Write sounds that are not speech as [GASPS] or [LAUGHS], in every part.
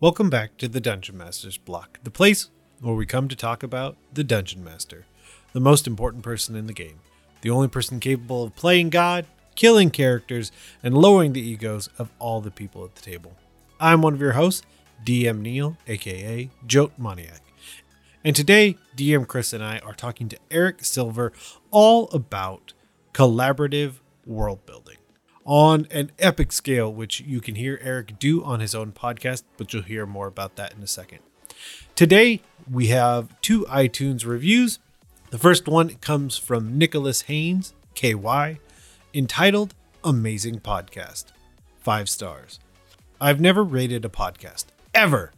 Welcome back to the Dungeon Master's Block, the place where we come to talk about the Dungeon Master, the most important person in the game, the only person capable of playing God, killing characters, and lowering the egos of all the people at the table. I'm one of your hosts, DM Neil, aka Jote Moniac. And today, DM Chris and I are talking to Eric Silver all about collaborative world building on an epic scale, which you can hear Eric do on his own podcast, but you'll hear more about that in a second. Today, we have two iTunes reviews. The first one comes from Nicholas Haynes, KY, entitled Amazing Podcast. Five stars. I've never rated a podcast, ever.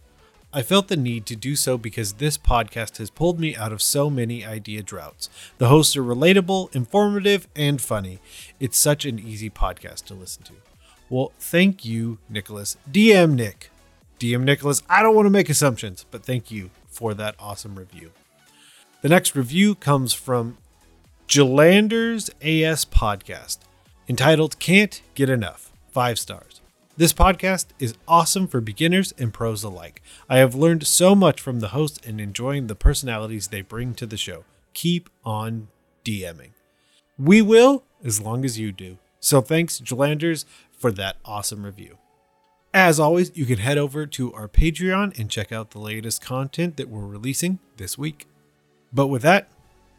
I felt the need to do so because this podcast has pulled me out of so many idea droughts. The hosts are relatable, informative, and funny. It's such an easy podcast to listen to. Well, thank you, Nicholas. DM Nick. DM Nicholas, I don't want to make assumptions, but thank you for that awesome review. The next review comes from Jalander's AS Podcast, entitled Can't Get Enough. Five stars. This podcast is awesome for beginners and pros alike. I have learned so much from the hosts and enjoying the personalities they bring to the show. Keep on DMing. We will, as long as you do. So thanks, Jalanders, for that awesome review. As always, you can head over to our Patreon and check out the latest content that we're releasing this week. But with that,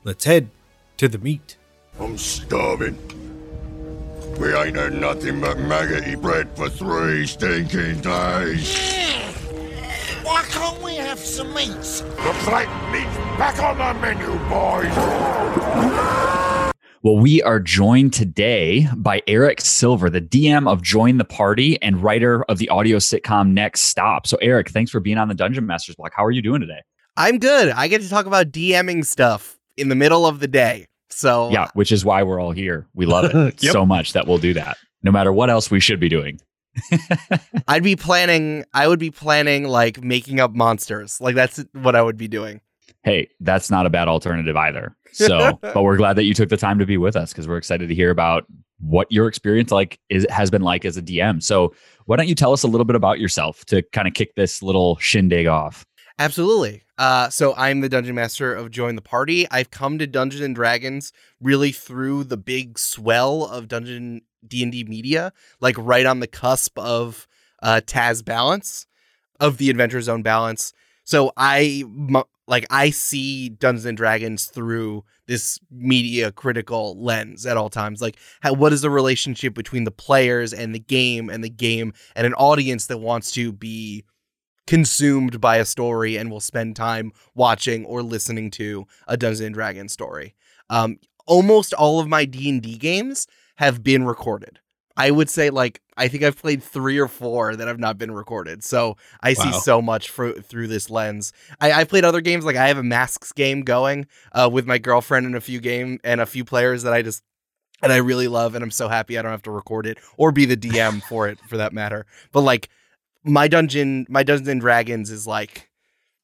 let's head to the meat. I'm starving. We ain't had nothing but maggoty bread for three stinking days. Why can't we have some meats? The plate meat's back on the menu, boys. Well, we are joined today by Eric Silver, the DM of Join the Party and writer of the audio sitcom Next Stop. So, Eric, thanks for being on the Dungeon Masters block. How are you doing today? I'm good. I get to talk about DMing stuff in the middle of the day. So Yeah, which is why we're all here. We love it [LAUGHS] Yep. so much that we'll do that, no matter what else we should be doing. [LAUGHS] I'd be planning. I would be planning like making up monsters. Like that's what I would be doing. Hey, that's not a bad alternative either. [LAUGHS] So, but we're glad that you took the time to be with us because we're excited to hear about what your experience like is has been like as a DM. So, why don't you tell us a little bit about yourself to kind of kick this little shindig off? Absolutely. Uh, so I'm the dungeon master of Join the Party. I've come to Dungeons and Dragons really through the big swell of Dungeon D and D media, like right on the cusp of uh, Taz Balance, of the Adventure Zone Balance. So I like I see Dungeons and Dragons through this media critical lens at all times. Like, how, what is the relationship between the players and the game, and the game and an audience that wants to be consumed by a story and will spend time watching or listening to a Dungeons and Dragons story. Um, almost all of my D and D games have been recorded. I would say like I think I've played three or four that have not been recorded. So I see so much through this lens. I, I played other games like I have a Masks game going uh, with my girlfriend and a few game and a few players that I just and I really love and I'm so happy I don't have to record it or be the DM for it for that matter. But like my dungeon my Dungeons and Dragons is like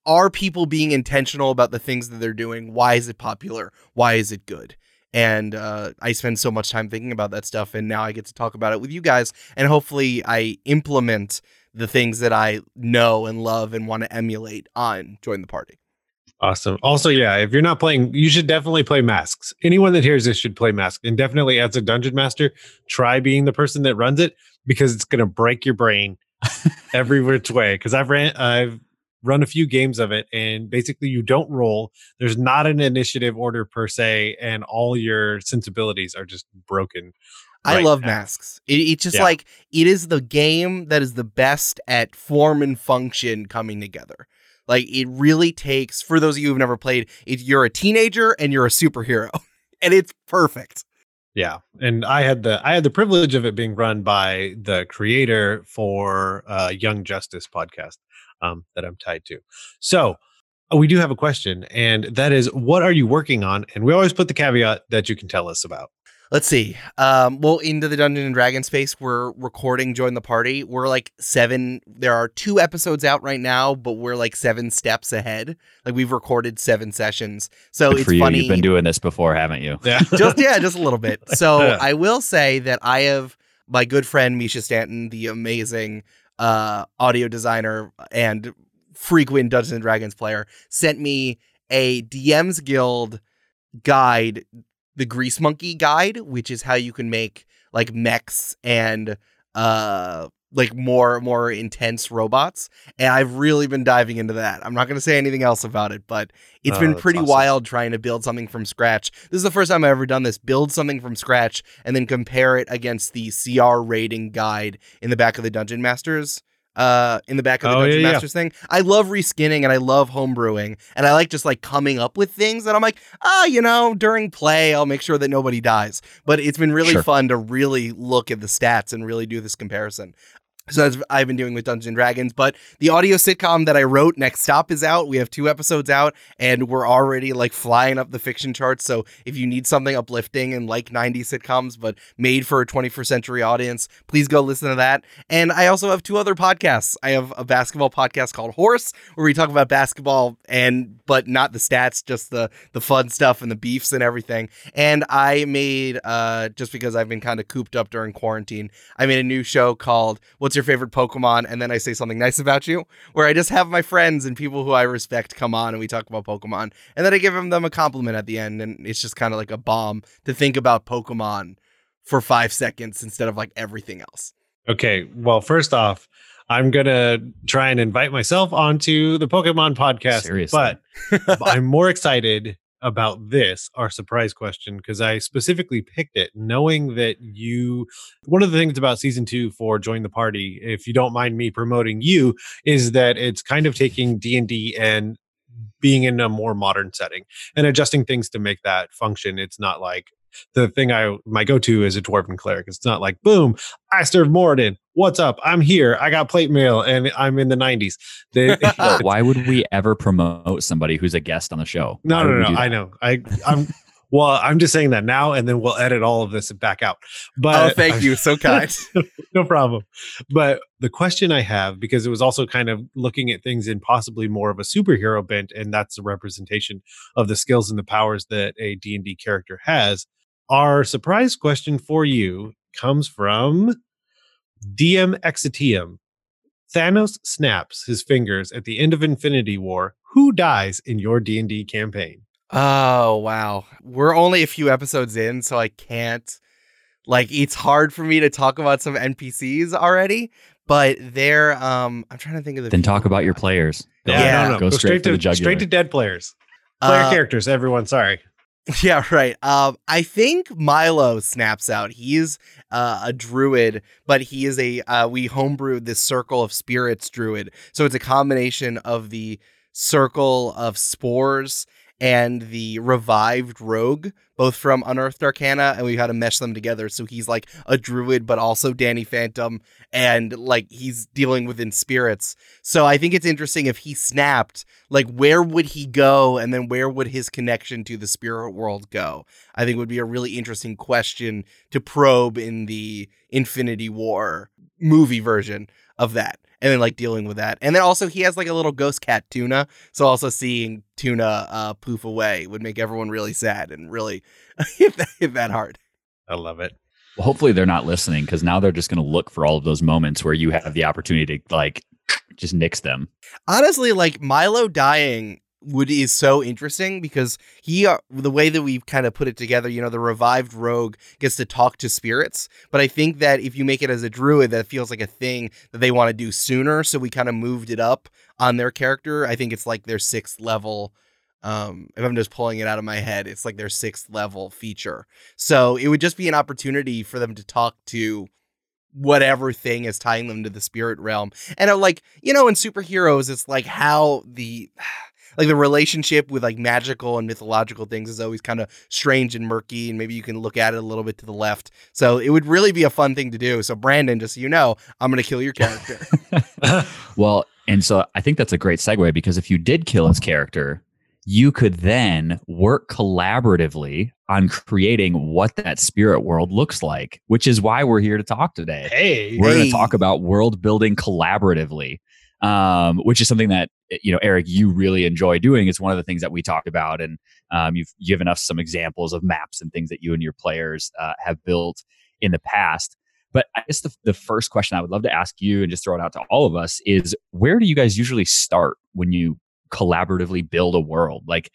are people being intentional about the things that they're doing? Why is it popular? Why is it good? And uh, I spend so much time thinking about that stuff, and now I get to talk about it with you guys. And hopefully, I implement the things that I know and love and want to emulate on Join the Party. Awesome. Also, yeah, if you're not playing, you should definitely play masks. Anyone that hears this should play masks And definitely as a dungeon master, try being the person that runs it because it's gonna break your brain [LAUGHS] every which way. Because I've ran I've run a few games of it, and basically you don't roll. There's not an initiative order per se, and all your sensibilities are just broken. I love now. masks. It, it's just Yeah. like it is the game that is the best at form and function coming together. Like it really takes for those of you who've never played, it, you're a teenager and you're a superhero, [LAUGHS] and it's perfect. Yeah, and I had the I had the privilege of it being run by the creator for uh, Young Justice podcast um, that I'm tied to. So uh, we do have a question, and that is, what are you working on? And we always put the caveat that you can tell us about. Let's see. Um, well, into the Dungeon and Dragon space, we're recording Join the Party. We're like seven. There are two episodes out right now, but we're like seven steps ahead. Like we've recorded seven sessions. So Good it's for you. funny. You've been doing this before, haven't you? Yeah, [LAUGHS] just yeah, just a little bit. [LAUGHS] So Yeah. I will say that I have my good friend Mischa Stanton, the amazing uh, audio designer and frequent Dungeons and Dragons player, sent me a DM's Guild guide, the Grease Monkey guide, which is how you can make like mechs and uh like more more intense robots and i've really been diving into that. I'm not going to say anything else about it but it's Oh, been pretty awesome. wild trying to build something from scratch. This is the first time i've ever done this build something from scratch and then compare it against the cr rating guide in the back of the dungeon masters uh in the back of the Oh, dungeon yeah, yeah. masters thing i love reskinning and i love homebrewing and i like just like coming up with things that i'm like ah you know during play i'll make sure that nobody dies but it's been really Sure. fun to really look at the stats and really do this comparison so that's what I've been doing with Dungeons and Dragons. But the audio sitcom that I wrote, Next Stop, is out. We have two episodes out, and we're already like flying up the fiction charts. So if you need something uplifting and like 90s sitcoms, but made for a 21st century audience, please go listen to that. And I also have two other podcasts. I have a basketball podcast called Horse, where we talk about basketball and but not the stats, just the the fun stuff and the beefs and everything. And I made uh just because I've been kind of cooped up during quarantine, I made a new show called What's Your Favorite Pokemon? And then I say something nice about you, where I just have my friends and people who I respect come on and we talk about Pokemon. And then I give them, them a compliment at the end. And it's just kind of like a bomb to think about Pokemon for five seconds instead of like everything else. Okay. Well, first off, I'm gonna try and invite myself onto the Pokemon podcast. Seriously. But [LAUGHS] I'm more excited about this, our surprise question, because I specifically picked it knowing that you one of the things about season two for Join the Party, if you don't mind me promoting you, is that it's kind of taking D and D and being in a more modern setting and adjusting things to make that function. It's not like the thing I my go to is a dwarven cleric. It's not like boom, I serve Moradin. What's up? I'm here. I got plate mail and I'm in the 90s. They, [LAUGHS] [LAUGHS] why would we ever promote somebody who's a guest on the show? no, Why no, would we no. I know. I I'm well, I'm just saying that now and then we'll edit all of this back out. But oh, thank you. So [LAUGHS] kind. no problem. But the question I have, because it was also kind of looking at things in possibly more of a superhero bent, and that's a representation of the skills and the powers that a D&D character has. Our surprise question for you comes from DM Exitium. Thanos snaps his fingers at the end of Infinity War. Who dies in your D&D campaign? Oh wow. We're only a few episodes in, so I can't like it's hard for me to talk about some NPCs already, but they're um I'm trying to think of the Then talk about your players. Go, Yeah. no, no. go straight, for to the jugular. straight to dead players. Player Uh, characters, everyone. Sorry. [LAUGHS] Yeah, right. Um, I think Milo snaps out. He's uh, a druid, but he is a uh, we homebrewed this circle of spirits druid. So it's a combination of the circle of spores and the revived rogue, both from Unearthed Arcana, and we had to mesh them together. So he's like a druid, but also Danny Phantom, and like he's dealing within spirits. So I think it's interesting if he snapped, like where would he go, and then where would his connection to the spirit world go? I think would be a really interesting question to probe in the Infinity War movie version of that. And then like dealing with that. And then also he has like a little ghost cat tuna. So also seeing tuna uh poof away would make everyone really sad and really [LAUGHS] hit that, hit that hard. I love it. Well, hopefully they're not listening because now they're just going to look for all of those moments where you have the opportunity to like just nix them. honestly like milo dying would is so interesting because he uh, the way that we've kind of put it together you know the revived rogue gets to talk to spirits but i think that if you make it as a druid that feels like a thing that they want to do sooner so we kind of moved it up on their character. I think it's like their sixth level um if i'm just pulling it out of my head it's like their sixth level feature. So it would just be an opportunity for them to talk to whatever thing is tying them to the spirit realm. And uh, like you know in superheroes it's like how the like the relationship with like magical and mythological things is always kind of strange and murky and maybe you can look at it a little bit to the left so it would really be a fun thing to do so brandon just so you know i'm gonna kill your character [LAUGHS] [LAUGHS] Well, and so I think that's a great segue because if you did kill his character, you could then work collaboratively on creating what that spirit world looks like, which is why we're here to talk today. Hey. We're going to talk about world building collaboratively, um, which is something that you know, Eric, you really enjoy doing. It's one of the things that we talk about, and um, you've given us some examples of maps and things that you and your players uh, have built in the past. But I guess the, the first question I would love to ask you and just throw it out to all of us is where do you guys usually start when you collaboratively build a world? Like,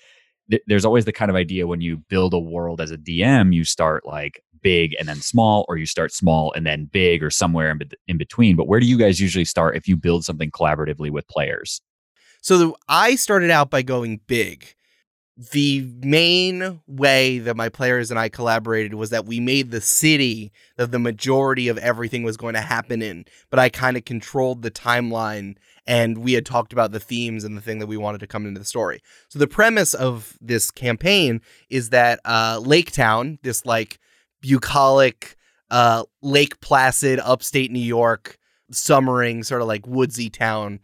th- there's always the kind of idea when you build a world as a DM, you start like big and then small, or you start small and then big, or somewhere in, be- in between. But where do you guys usually start if you build something collaboratively with players? So the, I started out by going big. The main way that my players and I collaborated was that we made the city that the majority of everything was going to happen in, but I kind of controlled the timeline and we had talked about the themes and the thing that we wanted to come into the story. So the premise of this campaign is that uh, Lake Town, this like bucolic uh, Lake Placid, upstate New York, summering sort of like woodsy town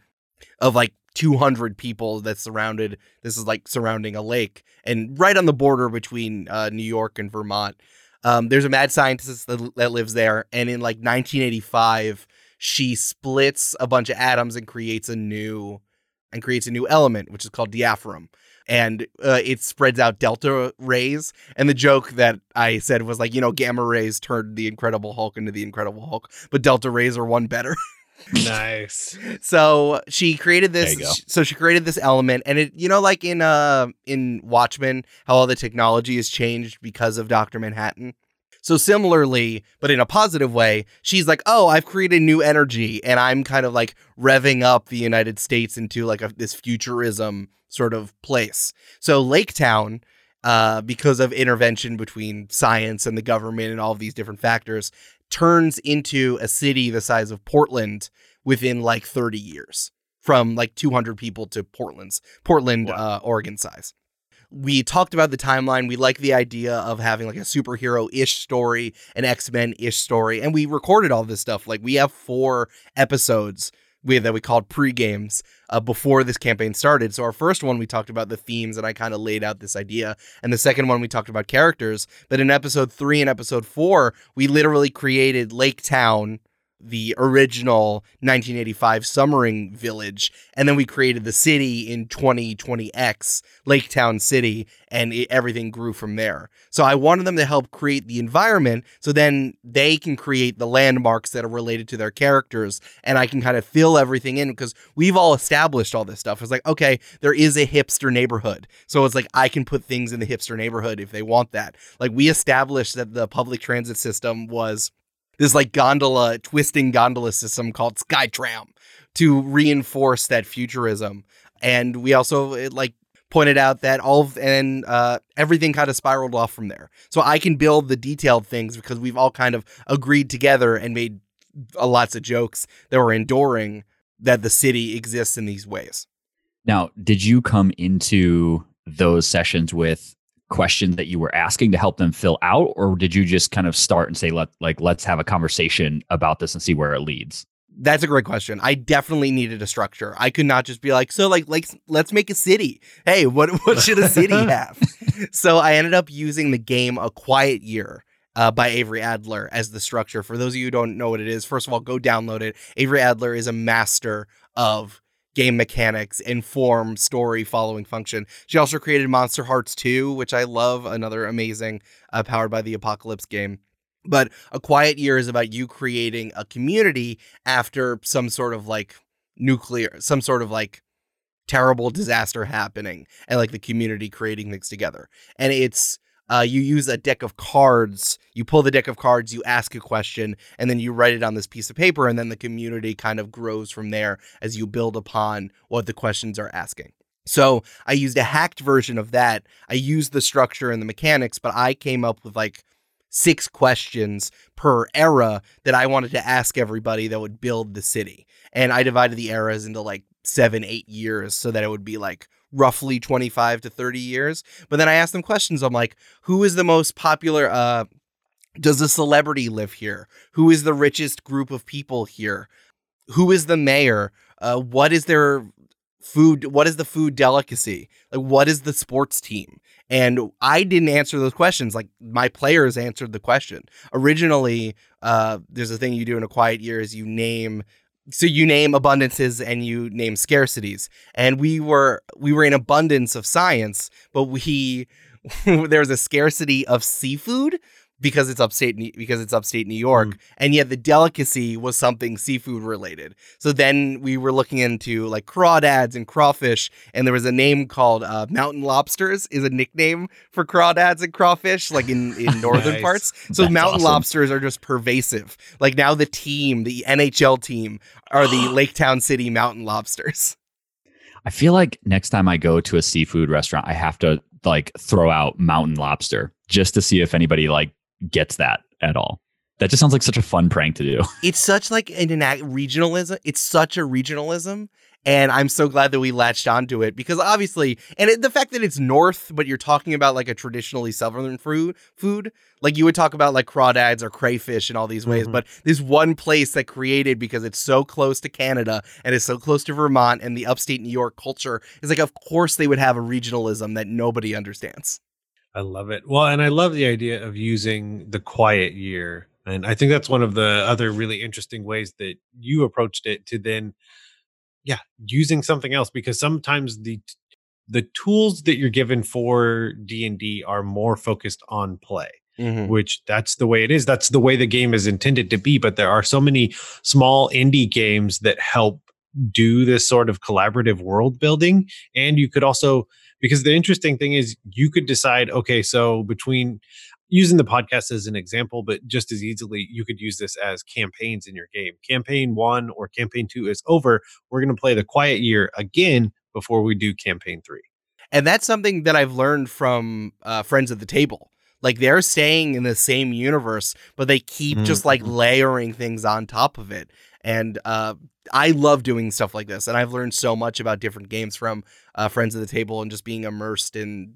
of like 200 people that surrounded. This is like surrounding a lake and right on the border between uh, New York and Vermont. Um, there's a mad scientist that, that lives there, and in like 1985, she splits a bunch of atoms and creates a new and creates a new element, which is called diaphorum. And uh, it spreads out delta rays. And the joke that I said was like, you know, gamma rays turned the Incredible Hulk into the Incredible Hulk, but delta rays are one better. [LAUGHS] nice. so she created this There you go. so she created this element and it you know like in uh in Watchmen how all the technology has changed because of Dr. Manhattan so similarly but in a positive way she's like oh I've created new energy and I'm kind of like revving up the United States into like a, this futurism sort of place so Lake Town uh, because of intervention between science and the government and all of these different factors, turns into a city the size of Portland within like 30 years, from like 200 people to Portland's Portland, uh, Oregon size. We talked about the timeline. We like the idea of having like a superhero ish story, an X Men ish story, and we recorded all this stuff. Like we have four episodes we that we called pre games uh, before this campaign started. So our first one we talked about the themes and I kind of laid out this idea, and the second one we talked about characters. But in episode three and episode four, we literally created Lake Town, the original 1985 Summering Village, and then we created the city in 2020X, Lake Town City, and it, everything grew from there. So I wanted them to help create the environment, so then they can create the landmarks that are related to their characters, and I can kind of fill everything in because we've all established all this stuff. It's like, okay, there is a hipster neighborhood, so it's like I can put things in the hipster neighborhood if they want that. Like we established that the public transit system was this like gondola twisting gondola system called Skytram to reinforce that futurism. And we also it, like pointed out that all of, and uh, everything kind of spiraled off from there. So I can build the detailed things because we've all kind of agreed together and made uh, lots of jokes that were enduring that the city exists in these ways. Now, did you come into those sessions with questions that you were asking to help them fill out, or did you just kind of start and say, "Let like let's have a conversation about this and see where it leads"? That's a great question. I definitely needed a structure. I could not just be like, so like like let's make a city. Hey, what what [LAUGHS] should a city have? so I ended up using the game A Quiet Year. Uh, by Avery Adler as the structure. For those of you who don't know what it is, first of all, go download it. Avery Adler is a master of game mechanics, inform, story, following function. She also created Monsterhearts 2, which I love, another amazing uh, powered by the Apocalypse game. But A Quiet Year is about you creating a community after some sort of like nuclear, some sort of like terrible disaster happening and like the community creating things together. And it's uh, you use a deck of cards. You pull the deck of cards, you ask a question, and then you write it on this piece of paper, and then the community kind of grows from there as you build upon what the questions are asking. So I used a hacked version of that. I used the structure and the mechanics, but I came up with like six questions per era that I wanted to ask everybody that would build the city. And I divided the eras into like seven, eight years so that it would be like roughly 25 to 30 years. But then I asked them questions. I'm like, who is the most popular? Uh, does a celebrity live here? Who is the richest group of people here? Who is the mayor? Uh, what is their food? What is the food delicacy? Like, what is the sports team? And I didn't answer those questions. Like my players answered the question. Originally, uh, there's a thing you do in a quiet year is you name so you name abundances and you name scarcities. And we were we were in abundance of science but we [LAUGHS] there was a scarcity of seafood because it's upstate New- because it's upstate New York, and yet the delicacy was something seafood related. So then we were looking into like crawdads and crawfish, and there was a name called uh, mountain lobsters is a nickname for crawdads and crawfish, like in in [LAUGHS] northern Nice. parts. So That's mountain awesome. lobsters are just pervasive. Like now the team, the NHL team, are the [GASPS] Lake Town City Mountain Lobsters. I feel like next time I go to a seafood restaurant, I have to like throw out mountain lobster just to see if anybody like gets that at all. That just sounds like such a fun prank to do. [LAUGHS] It's such like an enact regionalism. It's such a regionalism. And I'm so glad that we latched onto it because obviously, and it, the fact that it's north, but you're talking about like a traditionally southern food, food, like you would talk about like crawdads or crayfish in all these ways. Mhm. But this one place that created because it's so close to Canada and it's so close to Vermont and the upstate New York culture is like, of course they would have a regionalism that nobody understands. I love it. Well, and I love the idea of using the quiet year. And I think that's one of the other really interesting ways that you approached it to then, yeah, using something else because sometimes the the tools that you're given for D&D are more focused on play mm-hmm. which that's the way it is. That's the way the game is intended to be. But there are so many small indie games that help do this sort of collaborative world building. And you could also, because the interesting thing is, you could decide, okay, so between using the podcast as an example, but just as easily, you could use this as campaigns in your game. Campaign one or campaign two is over. We're going to play the quiet year again before we do campaign three. And that's something that I've learned from uh, friends at the table. Like they're staying in the same universe, but they keep just like Mhm. layering things on top of it. And uh, I love doing stuff like this. And I've learned so much about different games from uh, friends at the table and just being immersed in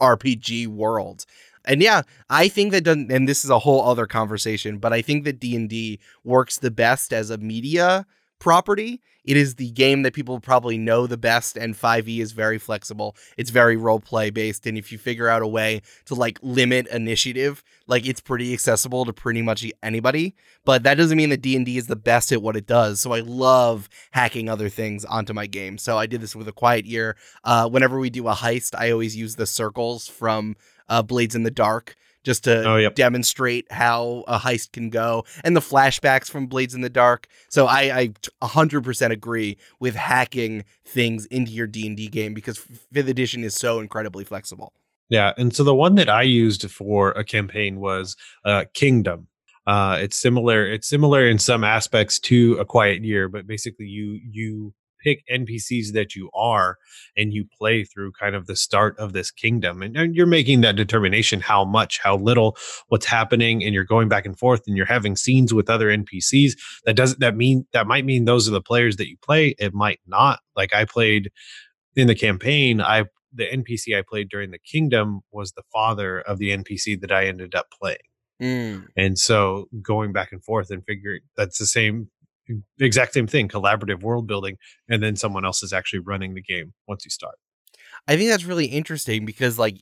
RPG world. And yeah, I think that and this is a whole other conversation, but I think that D and D works the best as a media property. It is the game that people probably know the best, and 5e is very flexible. It's very role play based, and if you figure out a way to like limit initiative, like it's pretty accessible to pretty much anybody. But that doesn't mean that D and D is the best at what it does. So I love hacking other things onto my game. So I did this with a quiet year. Uh, whenever we do a heist, I always use the circles from uh, Blades in the Dark just to Oh, yep. demonstrate how a heist can go and the flashbacks from Blades in the Dark. So I, I 100% agree with hacking things into your D&D game because 5th edition is so incredibly flexible. Yeah, and so the one that I used for a campaign was uh, Kingdom. Uh, it's similar. It's similar in some aspects to A Quiet Year, but basically you you pick NPCs that you are, and you play through kind of the start of this kingdom, and, and you're making that determination how much, how little, what's happening, and you're going back and forth, and you're having scenes with other NPCs. That doesn't that mean that might mean those are the players that you play. It might not. Like I played in the campaign, I the NPC I played during the kingdom was the father of the NPC that I ended up playing. Mm. And so going back and forth and figuring that's the same exact same thing, collaborative world building, and then someone else is actually running the game once you start. I think that's really interesting because like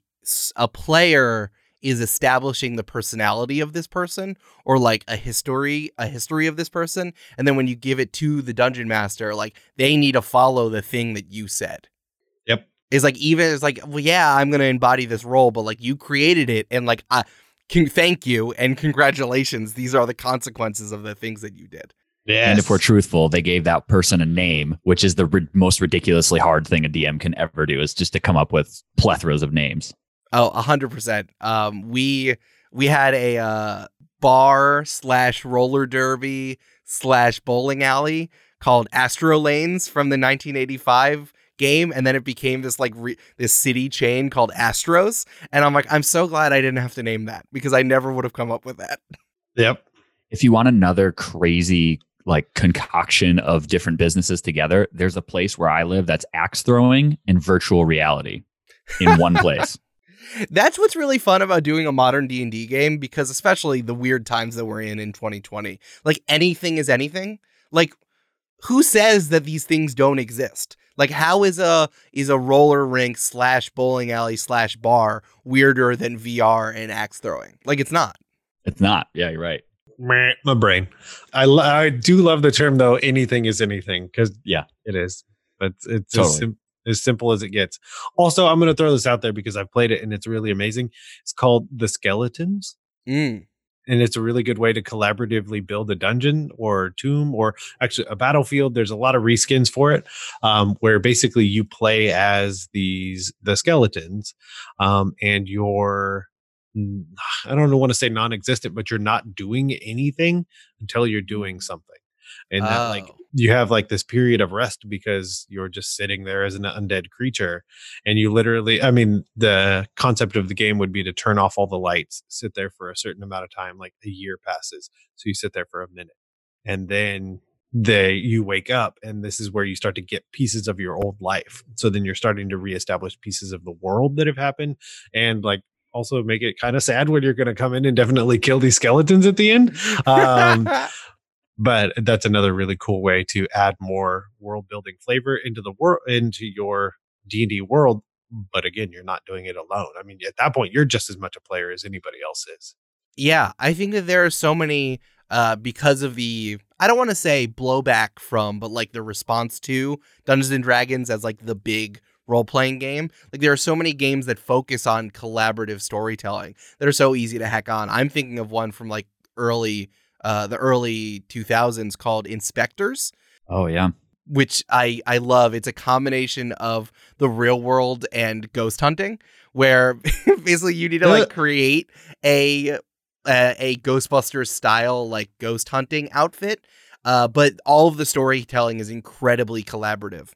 a player is establishing the personality of this person or like a history a history of this person and then when you give it to the dungeon master like they need to follow the thing that you said Yep. it's like even it's like well yeah i'm gonna embody this role but like you created it and like i can thank you and congratulations these are the consequences of the things that you did Yeah. And if we're truthful, they gave that person a name, which is the ri- most ridiculously hard thing a DM can ever do, is just to come up with plethoras of names. Oh, a hundred percent. Um, we we had a uh, bar slash roller derby slash bowling alley called Astro Lanes from the 1985 game, and then it became this like re- this city chain called Astros. And I'm like, I'm so glad I didn't have to name that because I never would have come up with that. Yep. If you want another crazy like concoction of different businesses together, there's a place where I live that's axe throwing and virtual reality in one [LAUGHS] place. That's what's really fun about doing a modern D&D game because especially the weird times that we're in in 2020. Like anything is anything. Like who says that these things don't exist? Like how is a is a roller rink slash bowling alley slash bar weirder than VR and axe throwing? Like it's not. It's not. Yeah, you're right. My brain. I lo- I do love the term though. Anything is anything because Yeah. it is. But it's Totally. as, sim- as simple as it gets. Also, I'm going to throw this out there because I've played it and it's really amazing. It's called the Skeletons. Mm. and it's a really good way to collaboratively build a dungeon or tomb or actually a battlefield there's a lot of reskins for it um, where basically you play as these the skeletons um, and you're mm, i don't want to say non-existent but you're not doing anything until you're mm. doing something. And that like Oh. you have like this period of rest because you're just sitting there as an undead creature and you literally i mean the concept of the game would be to turn off all the lights sit there for a certain amount of time like a year passes so you sit there for a minute and then they you wake up and this is where you start to get pieces of your old life. So then you're starting to reestablish pieces of the world that have happened and like also make it kind of sad when you're going to come in and definitely kill these skeletons at the end. Um [LAUGHS] but that's another really cool way to add more world building flavor into the world into your d&d world but again you're not doing it alone. I mean at that point you're just as much a player as anybody else is. Yeah, I think that there are so many uh because of the I don't want to say blowback from, but like the response to Dungeons and Dragons as like the big role playing game. Like there are so many games that focus on collaborative storytelling that are so easy to hack on. I'm thinking of one from like early uh the early 2000s called InSpectres Oh yeah. which I I love. It's a combination of the real world and ghost hunting, where [LAUGHS] basically you need to like create a a, a Ghostbusters style like ghost hunting outfit, uh, but all of the storytelling is incredibly collaborative.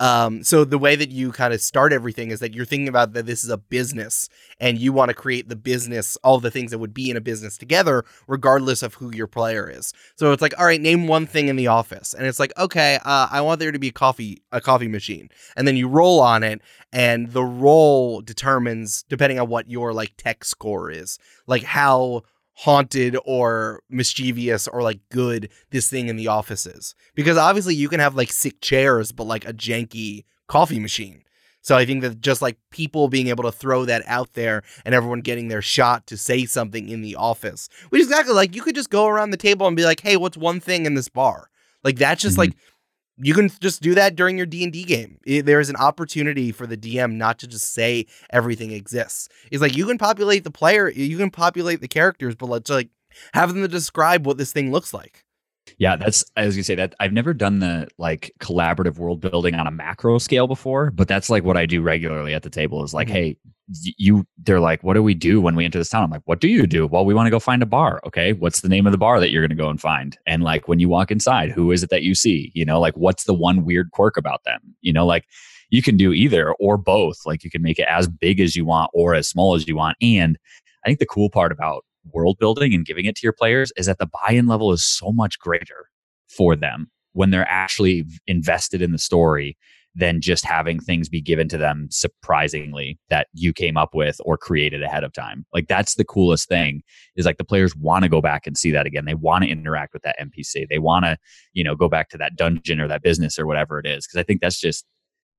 Um, so the way that you kind of start everything is that you're thinking about that this is a business and you want to create the business, all the things that would be in a business together, regardless of who your player is. So it's like, all right, name one thing in the office, and it's like, okay, uh, I want there to be a coffee, a coffee machine, and then you roll on it, and the roll determines, depending on what your like tech score is, like how haunted or mischievous or like good this thing in the office is. Because obviously you can have like sick chairs, but like a janky coffee machine. So I think that just like people being able to throw that out there and everyone getting their shot to say something in the office, which is exactly like you could just go around the table and be like, "Hey, what's one thing in this bar?" Like that's just Mhm. like you can just do that during your D&D game. I- there is an opportunity for the DM not to just say everything exists. It's like you can populate the player, you can populate the characters, but let's like have them to describe what this thing looks like. Yeah, that's I was gonna say that I've never done the like collaborative world building on a macro scale before, but that's like what I do regularly at the table is like, Mhm. hey, you they're like, what do we do when we enter this town? I'm like, what do you do? Well, we want to go find a bar. Okay. What's the name of the bar that you're gonna go and find? And like when you walk inside, who is it that you see? You know, like what's the one weird quirk about them? You know, like you can do either or both. Like you can make it as big as you want or as small as you want. And I think the cool part about world building and giving it to your players is that the buy-in level is so much greater for them when they're actually invested in the story than just having things be given to them surprisingly that you came up with or created ahead of time. Like that's the coolest thing is like the players want to go back and see that again. They want to interact with that NPC. They want to, you know, go back to that dungeon or that business or whatever it is. Cause I think that's just,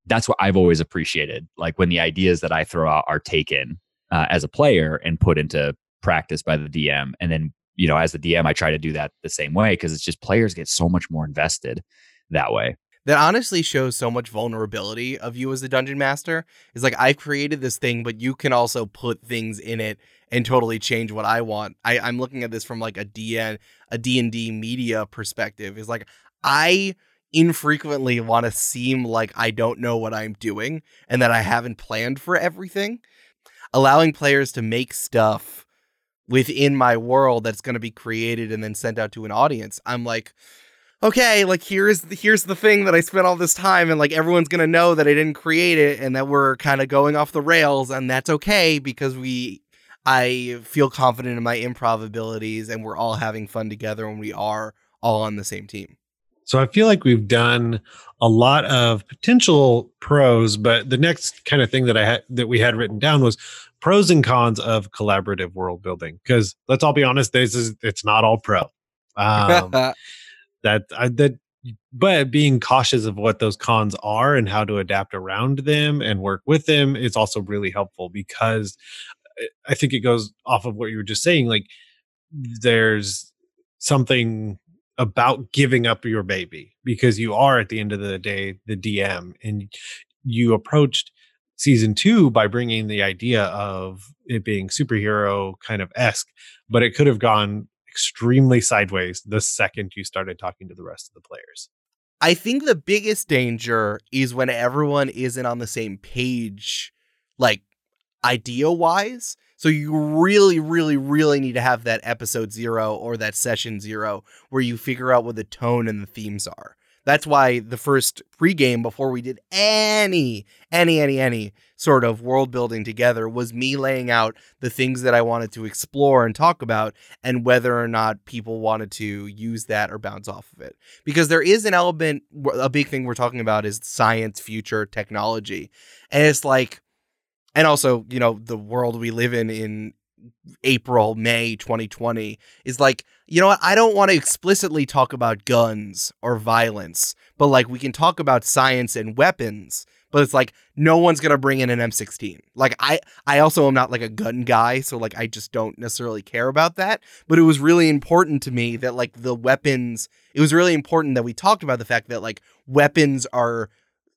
that's what I've always appreciated. Like when the ideas that I throw out are taken uh, as a player and put into practice by the DM. And then, you know, as the DM, I try to do that the same way because it's just players get so much more invested that way. That honestly shows so much vulnerability of you as the dungeon master. Is like I've created this thing, but you can also put things in it and totally change what I want. I, I'm looking at this from like a DN a D&D media perspective. Is like I infrequently want to seem like I don't know what I'm doing and that I haven't planned for everything. Allowing players to make stuff within my world that's going to be created and then sent out to an audience. I'm like, okay, like here's the, here's the thing that I spent all this time and like everyone's going to know that I didn't create it and that we're kind of going off the rails and that's okay because we I feel confident in my improv abilities and we're all having fun together and we are all on the same team. So I feel like we've done a lot of potential pros, but the next kind of thing that I had that we had written down was pros and cons of collaborative world building. Because let's all be honest, this is it's not all pro. Um, [LAUGHS] that I, that but being cautious of what those cons are and how to adapt around them and work with them is also really helpful because I- I think it goes off of what you were just saying. Like there's something about giving up your baby because you are at the end of the day the DM and you approached season two by bringing the idea of it being superhero kind of esque, but it could have gone extremely sideways the second you started talking to the rest of the players. I think the biggest danger is when everyone isn't on the same page, like idea wise. So you really, really, really need to have that episode zero or that session zero where you figure out what the tone and the themes are. That's why the first pregame before we did any, any, any, any sort of world building together was me laying out the things that I wanted to explore and talk about and whether or not people wanted to use that or bounce off of it. Because there is an element, a big thing we're talking about is science, future, technology. And it's like, and also, you know, the world we live in in April, May 2020 is like, you know what? I don't want to explicitly talk about guns or violence, but like we can talk about science and weapons. But it's like no one's gonna bring in an M16. Like I, I also am not like a gun guy, so like I just don't necessarily care about that. But it was really important to me that like the weapons. It was really important that we talked about the fact that like weapons are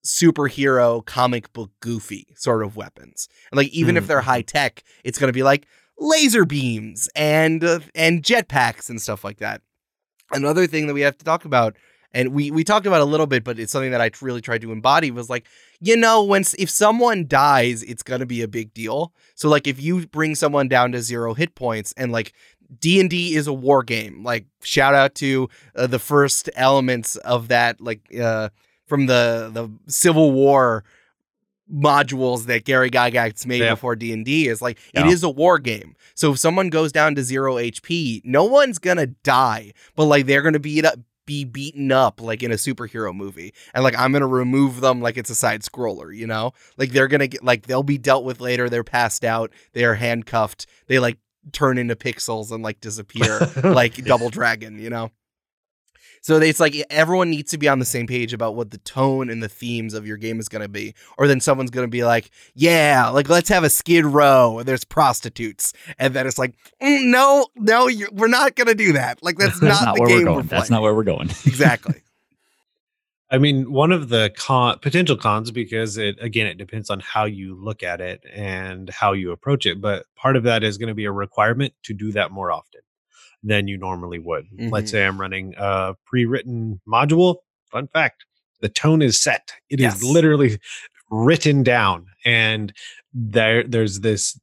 superhero comic book goofy sort of weapons. And like even mm. if they're high tech, it's going to be like laser beams and uh, and jetpacks and stuff like that. Another thing that we have to talk about and we we talked about a little bit but it's something that I really tried to embody was like you know when if someone dies it's going to be a big deal. So like if you bring someone down to 0 hit points and like D&D is a war game. Like shout out to uh, the first elements of that like uh from the the Civil War modules that Gary Gygax made before D and D is like yeah. it is a war game. So if someone goes down to zero HP, no one's gonna die, but like they're gonna be be beaten up like in a superhero movie, and like I'm gonna remove them like it's a side scroller, you know? Like they're gonna get like they'll be dealt with later. They're passed out. They are handcuffed. They like turn into pixels and like disappear [LAUGHS] like Double Dragon, you know? So it's like everyone needs to be on the same page about what the tone and the themes of your game is going to be. Or then someone's going to be like, yeah, like let's have a skid row and there's prostitutes. And then it's like, mm, no, no, we're not going to do that. Like that's [LAUGHS] not, not the game we're, going. We're that's not where we're going. [LAUGHS] exactly. I mean, one of the con- potential cons, because it again, it depends on how you look at it and how you approach it. But part of that is going to be a requirement to do that more often than you normally would. Mm-hmm. Let's say I'm running a pre-written module. Fun fact: the tone is set. It yes. is literally written down, and there there's this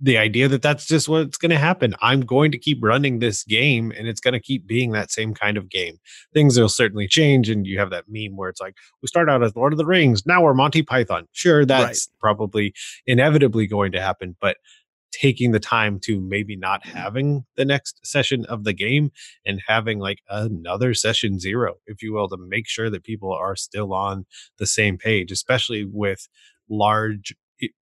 the idea that that's just what's going to happen. I'm going to keep running this game and it's going to keep being that same kind of game. Things will certainly change. And you have that meme where it's like, we start out as Lord of the Rings, now we're Monty Python. Sure, that's right. probably inevitably going to happen. But taking the time to maybe not having the next session of the game and having like another session zero, if you will, to make sure that people are still on the same page, especially with large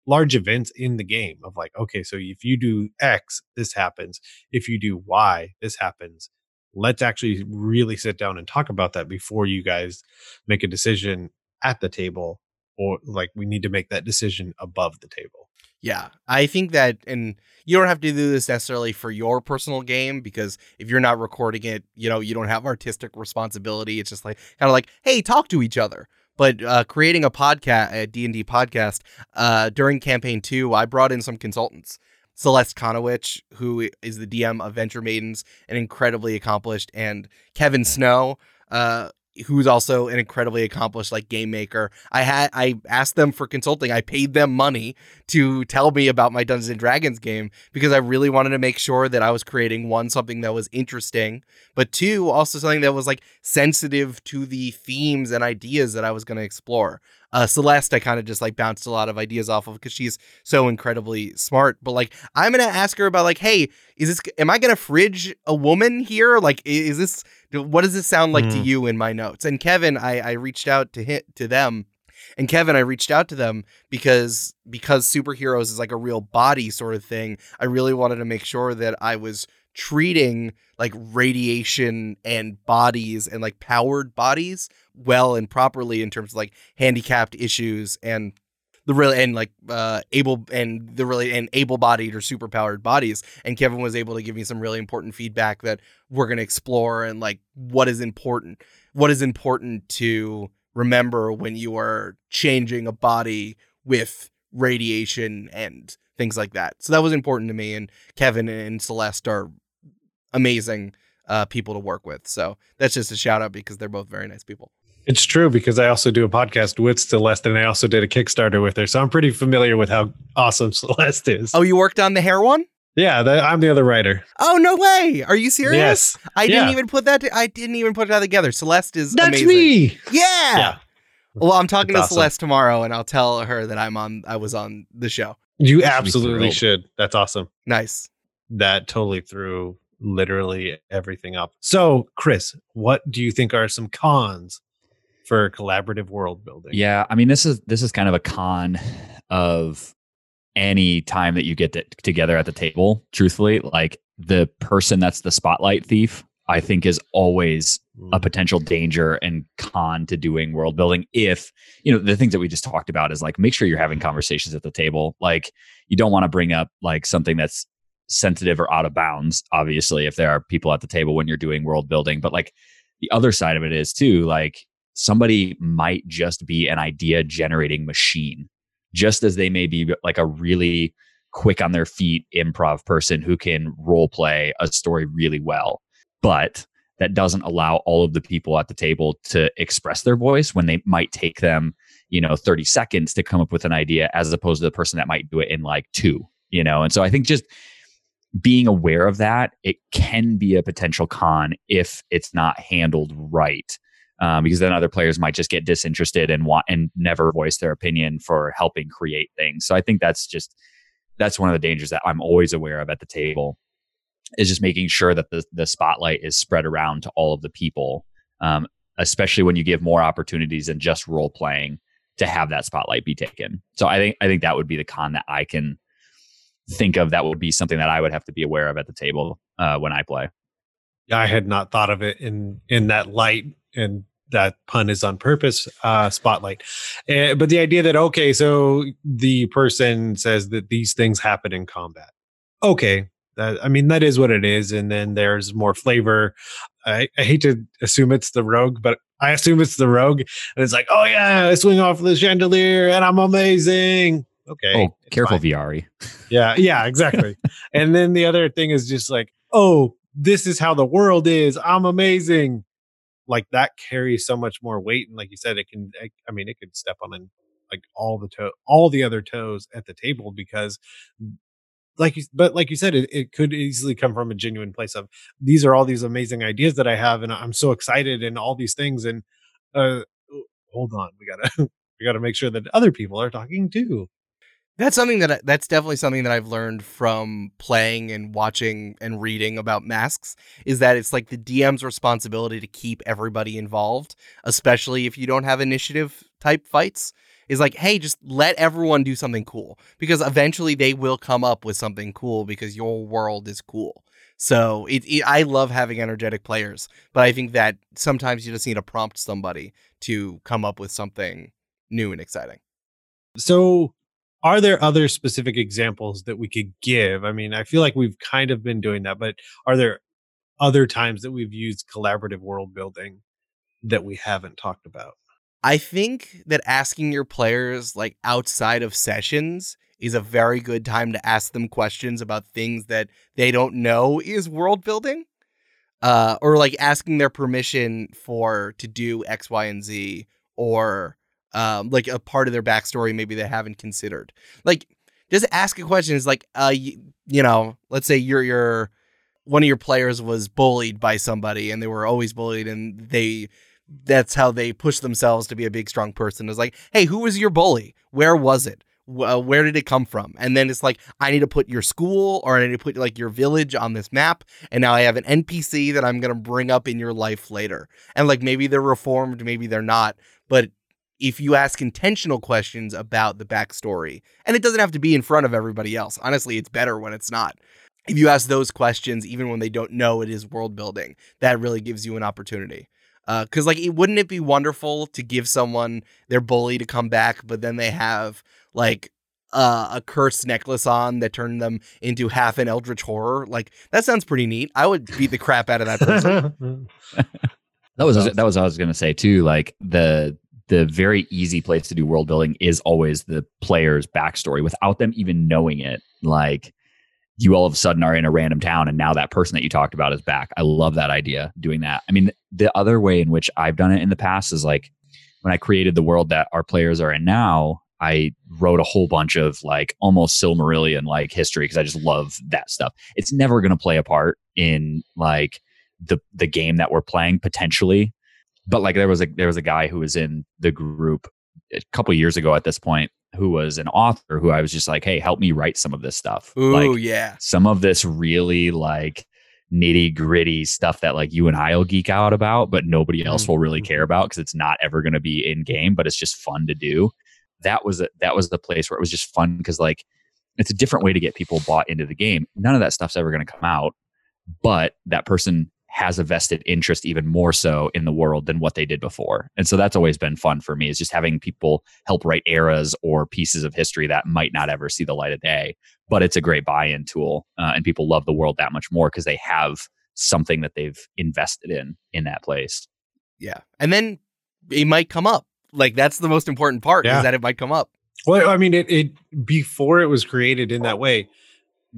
large events in the game of like okay so if you do x this happens. If you do y this happens. Let's actually really sit down and talk about that before you guys make a decision at the table or like we need to make that decision above the table yeah, I think that, and you don't have to do this necessarily for your personal game because if you're not recording it, you know, you don't have artistic responsibility. It's just like kind of like, hey, talk to each other. But uh, creating a podcast, a D and D podcast, uh, during campaign two, I brought in some consultants. Celeste Conowitch, who is the DM of Venture Maidens, an incredibly accomplished, and Kevin Snow, uh, who's also an incredibly accomplished like game maker. I had I asked them for consulting. I paid them money to tell me about my Dungeons and Dragons game because I really wanted to make sure that I was creating one something that was interesting, but two also something that was like sensitive to the themes and ideas that I was going to explore. Uh, Celeste, I kind of just like bounced a lot of ideas off of because she's so incredibly smart. But like, I'm gonna ask her about like, hey, is this? Am I gonna fridge a woman here? Like, is this? What does this sound like mm. to you in my notes? And Kevin, I I reached out to hit to them. And Kevin, I reached out to them because because superheroes is like a real body sort of thing. I really wanted to make sure that I was treating like radiation and bodies and like powered bodies well and properly in terms of like handicapped issues and the really and like uh able and the really and able bodied or super powered bodies. And kevin was able to give me some really important feedback that we're going to explore and like what is important what is important to remember when you are changing a body with radiation and things like that. So that was important to me. And Kevin and Celeste are amazing uh, people to work with. So that's just a shout out because they're both very nice people. It's true because I also do a podcast with Celeste and I also did a Kickstarter with her. So I'm pretty familiar with how awesome [LAUGHS] Celeste is. Oh, you worked on the hair one? Yeah, the, I'm the other writer. Oh no way! Are you serious? Yes. I didn't even put that. I didn't even put that together. Celeste is That's amazing. me. Yeah. Yeah. Well, I'm talking That's to awesome. Celeste tomorrow, and I'll tell her that I'm on. I was on the show. You absolutely should. That's awesome. Nice. That totally threw literally everything up. So, Chris, what do you think are some cons for collaborative world building? Yeah, I mean this is this is kind of a con of any time that you get to, together at the table. Truthfully, like the person that's the spotlight thief, I think is always a Mm. potential danger and con to doing world building if you know the things that we just talked about is like make sure you're having conversations at the table. Like you don't want to bring up like something that's sensitive or out of bounds obviously if there are people at the table when you're doing world building. But like the other side of it is too like somebody might just be an idea generating machine just as they may be like a really quick on their feet improv person who can role play a story really well but that doesn't allow all of the people at the table to express their voice when they might take them you know 30 seconds to come up with an idea as opposed to the person that might do it in like two you know? And so i think just being aware of that it can be a potential con if it's not handled right um, because then other players might just get disinterested and want and never voice their opinion for helping create things. So i think that's just that's one of the dangers that i'm always aware of at the table is just making sure that the, the spotlight is spread around to all of the people um, especially when you give more opportunities than just role playing to have that spotlight be taken so i think i think that would be the con that i can think of that would be something that i would have to be aware of at the table uh, when i play I had not thought of it in in that light, and that pun is on purpose. Uh, spotlight, Eh, but the idea that okay, so the person says that these things happen in combat. Okay, that I mean that is what it is, and then there's more flavor. I, I hate to assume it's the rogue, but I assume it's the rogue, and it's like, oh yeah, I swing off the chandelier, and I'm amazing. Okay, oh careful fine. vre Yeah, yeah, exactly. [LAUGHS] and then the other thing is just like, oh, this is how the world is. I'm amazing. Like that carries so much more weight, and like you said, it can. I, I mean, it could step on an, like all the toe, all the other toes at the table because, like you, but like you said, it, it could easily come from a genuine place of these are all these amazing ideas that I have, and I'm so excited, and all these things, and uh, hold on, we gotta [LAUGHS] we gotta make sure that other people are talking too. That's something that I, that's definitely something that I've learned from playing and watching and reading about masks is that it's like the DM's responsibility to keep everybody involved, especially if you don't have initiative type fights. Is like, hey, just let everyone do something cool because eventually they will come up with something cool because your world is cool. So it, it I love having energetic players, but I think that sometimes you just need to prompt somebody to come up with something new and exciting. So, are there other specific examples that we could give? I mean, I feel like we've kind of been doing that, but are there other times that we've used collaborative world building that we haven't talked about? I think that asking your players like outside of sessions is a very good time to ask them questions about things that they don't know is world building. Uh, or like asking their permission for to do X, Y, and Z, or um, like a part of their backstory maybe they haven't considered. Like, just ask a question. Is like, uh, you, you know, let's say you're your one of your players was bullied by somebody, and they were always bullied, and they that's how they push themselves to be a big strong person is like hey who was your bully? Where was it? Uh, where did it come from? And then it's like i need to put your school or i need to put like your village on this map and now i have an npc that i'm going to bring up in your life later. And like maybe they're reformed maybe they're not but if you ask intentional questions about the backstory and it doesn't have to be in front of everybody else honestly it's better when it's not. If you ask those questions even when they don't know it is world building that really gives you an opportunity because like it, wouldn't it be wonderful to give someone their bully to come back but then they have like uh, a cursed necklace on that turned them into half an eldritch horror like that sounds pretty neat i would beat the crap out of that person [LAUGHS] That was that was what I was gonna say too. Like the the very easy place to do world building is always the player's backstory without them even knowing it. Like you all of a sudden are in a random town and now that person that you talked about is back. I love that idea doing that. I mean, the other way in which I've done it in the past is like when I created the world that our players are in now, I wrote a whole bunch of like almost Silmarillion like history because I just love that stuff. It's never going to play a part in like the the game that we're playing potentially, but like there was a there was a guy who was in the group a couple years ago at this point who was an author who I was just like, hey, help me write some of this stuff. Ooh, like yeah. some of this really like nitty gritty stuff that like you and I will geek out about, but nobody else will really care mm-hmm. about because it's not ever going to be in game, but it's just fun to do. That was a, that was the place where it was just fun because like it's a different way to get people bought into the game. None of that stuff's ever going to come out, but that person has a vested interest even more so in the world than what they did before. And so that's always been fun for me is just having people help write eras or pieces of history that might not ever see the light of day, but it's a great buy-in tool uh, and people love the world that much more because they have something that they've invested in in that place. Yeah. And then it might come up. Like that's the most important part Yeah. is that it might come up. Well, I mean, it, it before it was created in that way,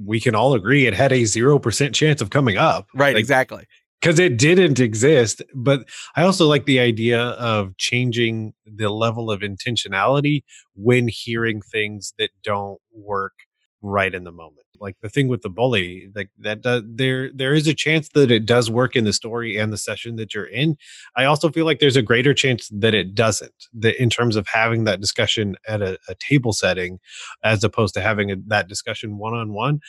we can all agree it had a zero percent chance of coming up, Right, Like, exactly. Because it didn't exist. But I also like the idea of changing the level of intentionality when hearing things that don't work right in the moment. Like the thing with the bully, like that does there there is a chance that it does work in the story and the session that you're in. I also feel like there's a greater chance that it doesn't. That in terms of having that discussion at a, a table setting, as opposed to having a, that discussion one on one.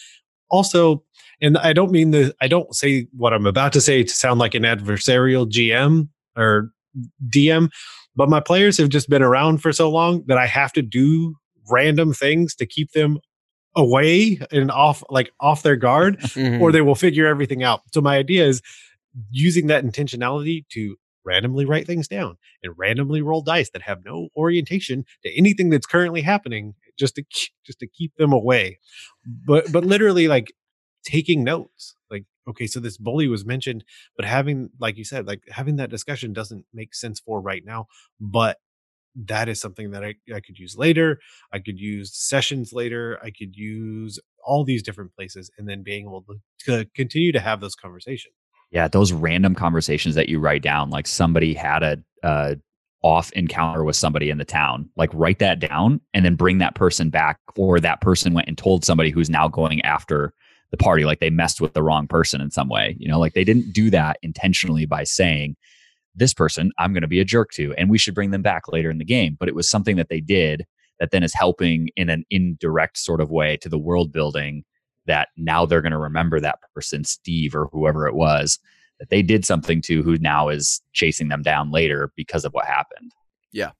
Also, and I don't mean the I don't say what I'm about to say to sound like an adversarial GM or DM, but my players have just been around for so long that I have to do random things to keep them away and off like off their guard Mhm. or they will figure everything out. So my idea is using that intentionality to randomly write things down and randomly roll dice that have no orientation to anything that's currently happening just to just to keep them away. But but literally like taking notes. Like okay, so this bully was mentioned, but having like you said like having that discussion doesn't make sense for right now, but that is something that I, I could use later. I could use sessions later. I could use all these different places and then being able to, to continue to have those conversations. Yeah, those random conversations that you write down, like somebody had a off encounter with somebody in the town, like write that down and then bring that person back, or that person went and told somebody who's now going after the party, like they messed with the wrong person in some way. You know, like they didn't do that intentionally by saying, this person I'm going to be a jerk to, and we should bring them back later in the game. But it was something that they did that then is helping in an indirect sort of way to the world building that now they're going to remember that person, Steve or whoever it was, that they did something to who now is chasing them down later because of what happened. Yeah.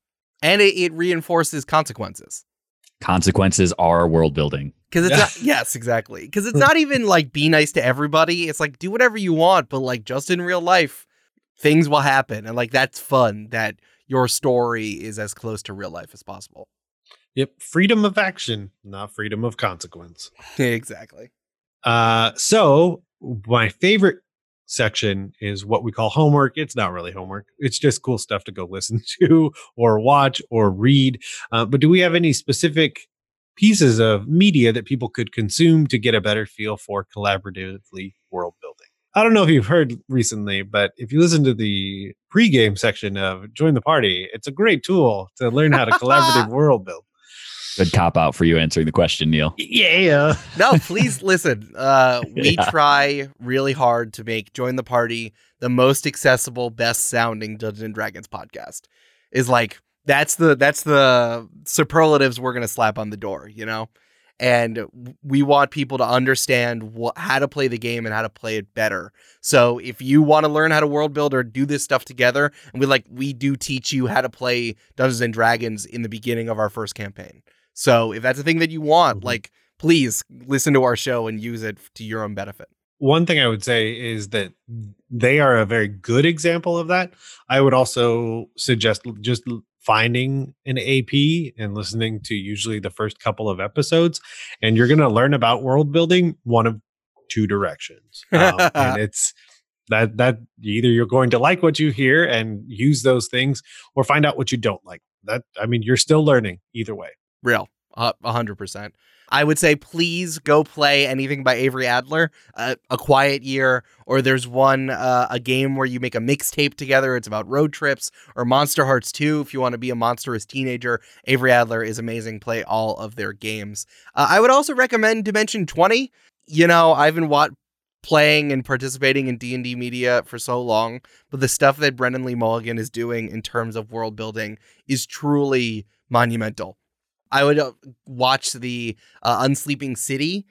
And it, it reinforces consequences. Consequences are world building. Because it's [LAUGHS] not, yes, exactly. Because it's not even like be nice to everybody. It's like do whatever you want, but like just in real life, things will happen. And like that's fun that your story is as close to real life as possible. Yep, freedom of action, not freedom of consequence. [LAUGHS] exactly. Uh, so my favorite section is what we call homework. It's not really homework. It's just cool stuff to go listen [LAUGHS] to or watch or read. Uh, but do we have any specific pieces of media that people could consume to get a better feel for collaboratively world building? I don't know if you've heard recently, but if you listen to the pregame section of Join the Party, it's a great tool to learn how to [LAUGHS] collaborative world build. Good cop out for you answering the question, Neil. Yeah. No, please listen. Uh, we Yeah. try really hard to make Join the Party the most accessible, best sounding Dungeons and Dragons podcast. Is like that's the that's the superlatives we're gonna slap on the door, you know. And we want people to understand what, how to play the game and how to play it better. So if you want to learn how to world build or do this stuff together, and we like we do teach you how to play Dungeons and Dragons in the beginning of our first campaign. So if that's a thing that you want, Mhm. like please listen to our show and use it to your own benefit. one thing I would say is that they are a very good example of that. I would also suggest just finding an AP and listening to usually the first couple of episodes, and you're going to learn about world building one of two directions. Um, and [LAUGHS] it's That that either you're going to like what you hear and use those things, or find out what you don't like. That I mean, you're still learning either way. Real, a hundred percent. I would say please go play anything by Avery Alder, uh, A Quiet Year, or there's one uh, a game where you make a mixtape together. It's about road trips, or Monsterhearts 2 if you want to be a monstrous teenager. Avery Alder is amazing. Play all of their games. Uh, I would also recommend Dimension 20. You know, I've been playing and participating in D&D media for so long, but the stuff that Brennan Lee Mulligan is doing in terms of world building is truly monumental. I would uh, watch the uh, Unsleeping City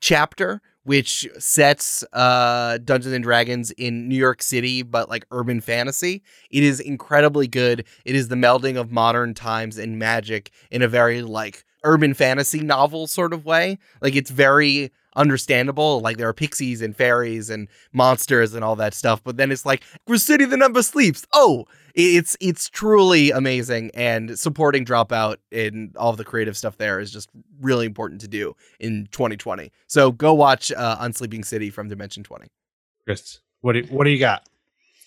chapter, which sets uh, Dungeons and Dragons in New York City, but like urban fantasy. It is incredibly good. It is the melding of modern times and magic in a very like urban fantasy novel sort of way. Like it's very understandable. Like there are pixies and fairies and monsters and all that stuff. But then it's like, we're city the number sleeps. Oh, it's it's truly amazing and supporting dropout and all of the creative stuff there is just really important to do in 2020 so go watch uh, unsleeping city from dimension 20 Chris, what do, what do you got?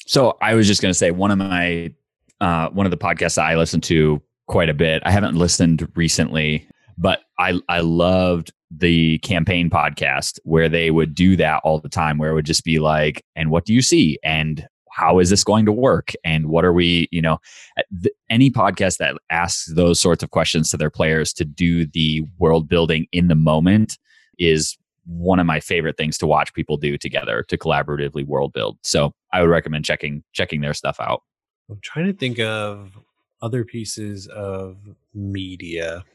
So I was just going to say one of my uh, one of the podcasts I listen to quite a bit. I haven't listened recently, but I I loved the campaign podcast where they would do that all the time, where it would just be like, "And what do you see?" and how is this going to work? And what are we you know any podcast that asks those sorts of questions to their players to do the world building in the moment is one of my favorite things to watch people do together to collaboratively world build. So i would recommend checking checking their stuff out. I'm trying to think of other pieces of media.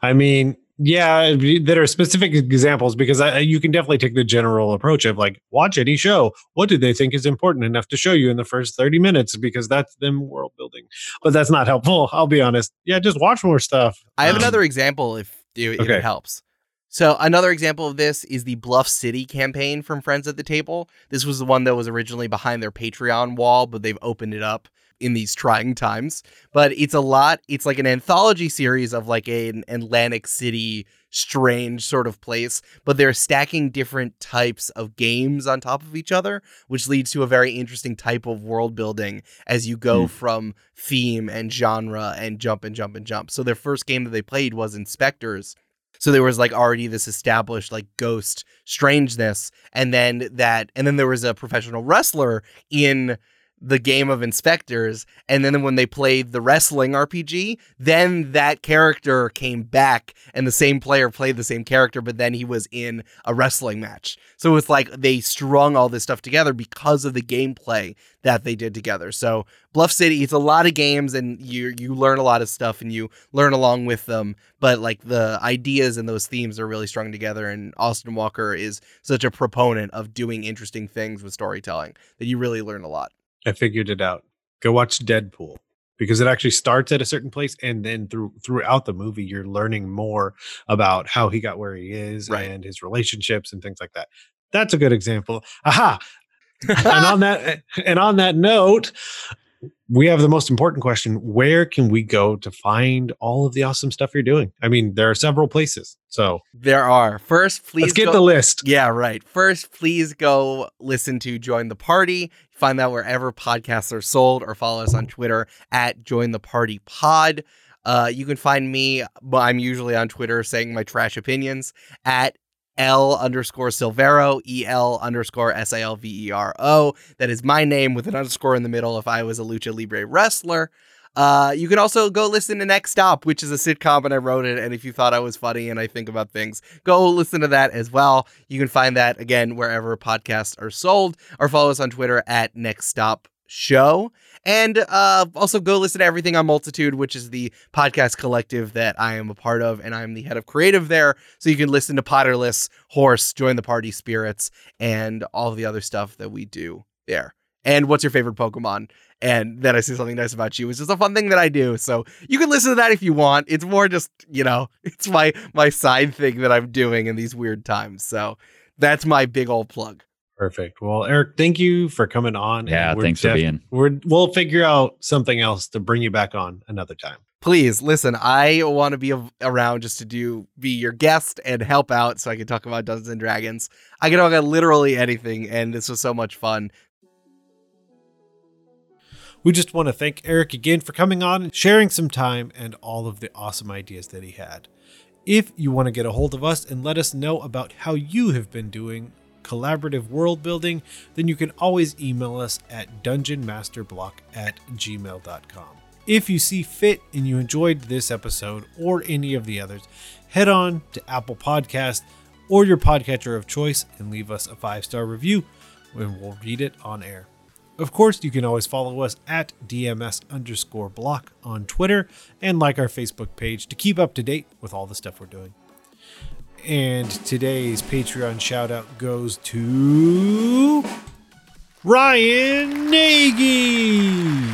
I mean, yeah, there are specific examples because I, you can definitely take the general approach of like, watch any show. What do they think is important enough to show you in the first 30 minutes? Because that's them world building. But that's not helpful. [LAUGHS] I'll be honest. Yeah, just watch more stuff. i have Um, another example if, if okay. it helps so another example of this is the bluff city campaign from friends at the table this was the one that was originally behind their patreon wall but they've opened it up in these trying times but it's a lot it's like an anthology series of like an atlantic city strange sort of place but they're stacking different types of games on top of each other which leads to a very interesting type of world building as you go Hmm. from theme and genre and jump and jump and jump so their first game that they played was InSpectres so there was like already this established like ghost strangeness and then that and then there was a professional wrestler in the game of InSpectres and then when they played the wrestling RPG then that character came back and the same player played the same character but then he was in a wrestling match. So it's like they strung all this stuff together because of the gameplay that they did together. So Bluff City it's a lot of games and you you learn a lot of stuff and you learn along with them but like the ideas and those themes are really strung together and Austin Walker is such a proponent of doing interesting things with storytelling that you really learn a lot I figured it out. Go watch Deadpool because it actually starts at a certain place and then through throughout the movie you're learning more about how he got where he is Right. and his relationships and things like that. That's a good example. Aha. [LAUGHS] and on that and on that note, we have the most important question. Where can we go to find all of the awesome stuff you're doing? I mean, there are several places. So there are first please let's get go- the list. Yeah, right. First, please go listen to Join the Party. Find that wherever podcasts are sold, or follow us on Twitter at Join the Party Pod. Uh, you can find me. I'm usually on Twitter saying my trash opinions at L underscore Silvero, E L underscore S I L V E R O. That is my name with an underscore in the middle if I was a Lucha Libre wrestler. Uh, you can also go listen to Next Stop, which is a sitcom, and I wrote it. And if you thought I was funny and I think about things, go listen to that as well. You can find that again wherever podcasts are sold, or follow us on Twitter at Next Stop Show. And uh, also go listen to everything on Multitude, which is the podcast collective that I am a part of, and I'm the head of creative there. So you can listen to Potterless, Horse, Join the Party Spirits, and all the other stuff that we do there. And what's your favorite Pokemon? And then I say something nice about you, which is a fun thing that I do. So you can listen to that if you want. It's more just, you know, [LAUGHS] it's my my side thing that I'm doing in these weird times. So that's my big old plug. Perfect. Well, Eric, thank you for coming on. yeah we're thanks for being We're, we'll figure out something else to bring you back on another time. Please listen. I want to be a- around just to do be your guest and help out, so I can talk about Dungeons and Dragons. I can talk about literally anything, and this was so much fun. We just want to thank Eric again for coming on and sharing some time and all of the awesome ideas that he had. If you want to get a hold of us and let us know about how you have been doing collaborative world building, then you can always email us at dungeonmasterblock at gmail.com. If you see fit and you enjoyed this episode or any of the others, head on to Apple Podcast or your podcatcher of choice and leave us a five star review, and we'll read it on air. Of course, you can always follow us at DMS underscore block on Twitter and like our Facebook page to keep up to date with all the stuff we're doing. And today's Patreon shout out goes to Ryan Nagy.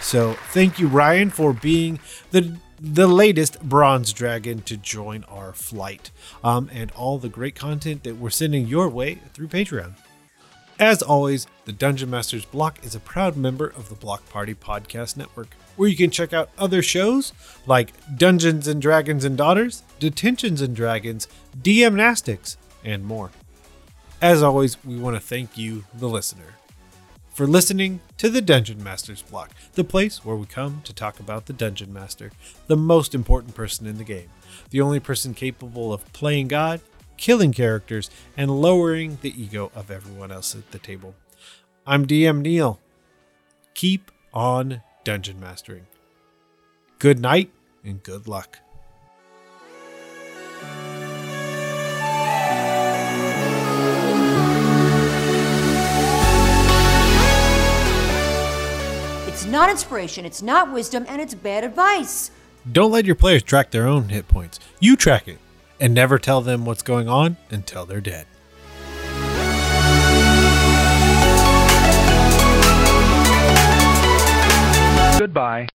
So thank you, Ryan, for being the the latest bronze dragon to join our flight, um, and all the great content that we're sending your way through Patreon. As always, the Dungeon Masters Block is a proud member of the Block Party Podcast Network, where you can check out other shows like Dungeons and Dragons and Daughters, Detentions and Dragons, DM Nastics, and more. As always, we want to thank you, the listener, for listening to the Dungeon Masters Block, the place where we come to talk about the Dungeon Master, the most important person in the game, the only person capable of playing God, killing characters, and lowering the ego of everyone else at the table. I'm DM Neil. Keep on dungeon mastering. Good night and good luck. It's not inspiration, it's not wisdom, and it's bad advice. Don't let your players track their own hit points. You track it, and never tell them what's going on until they're dead. Goodbye.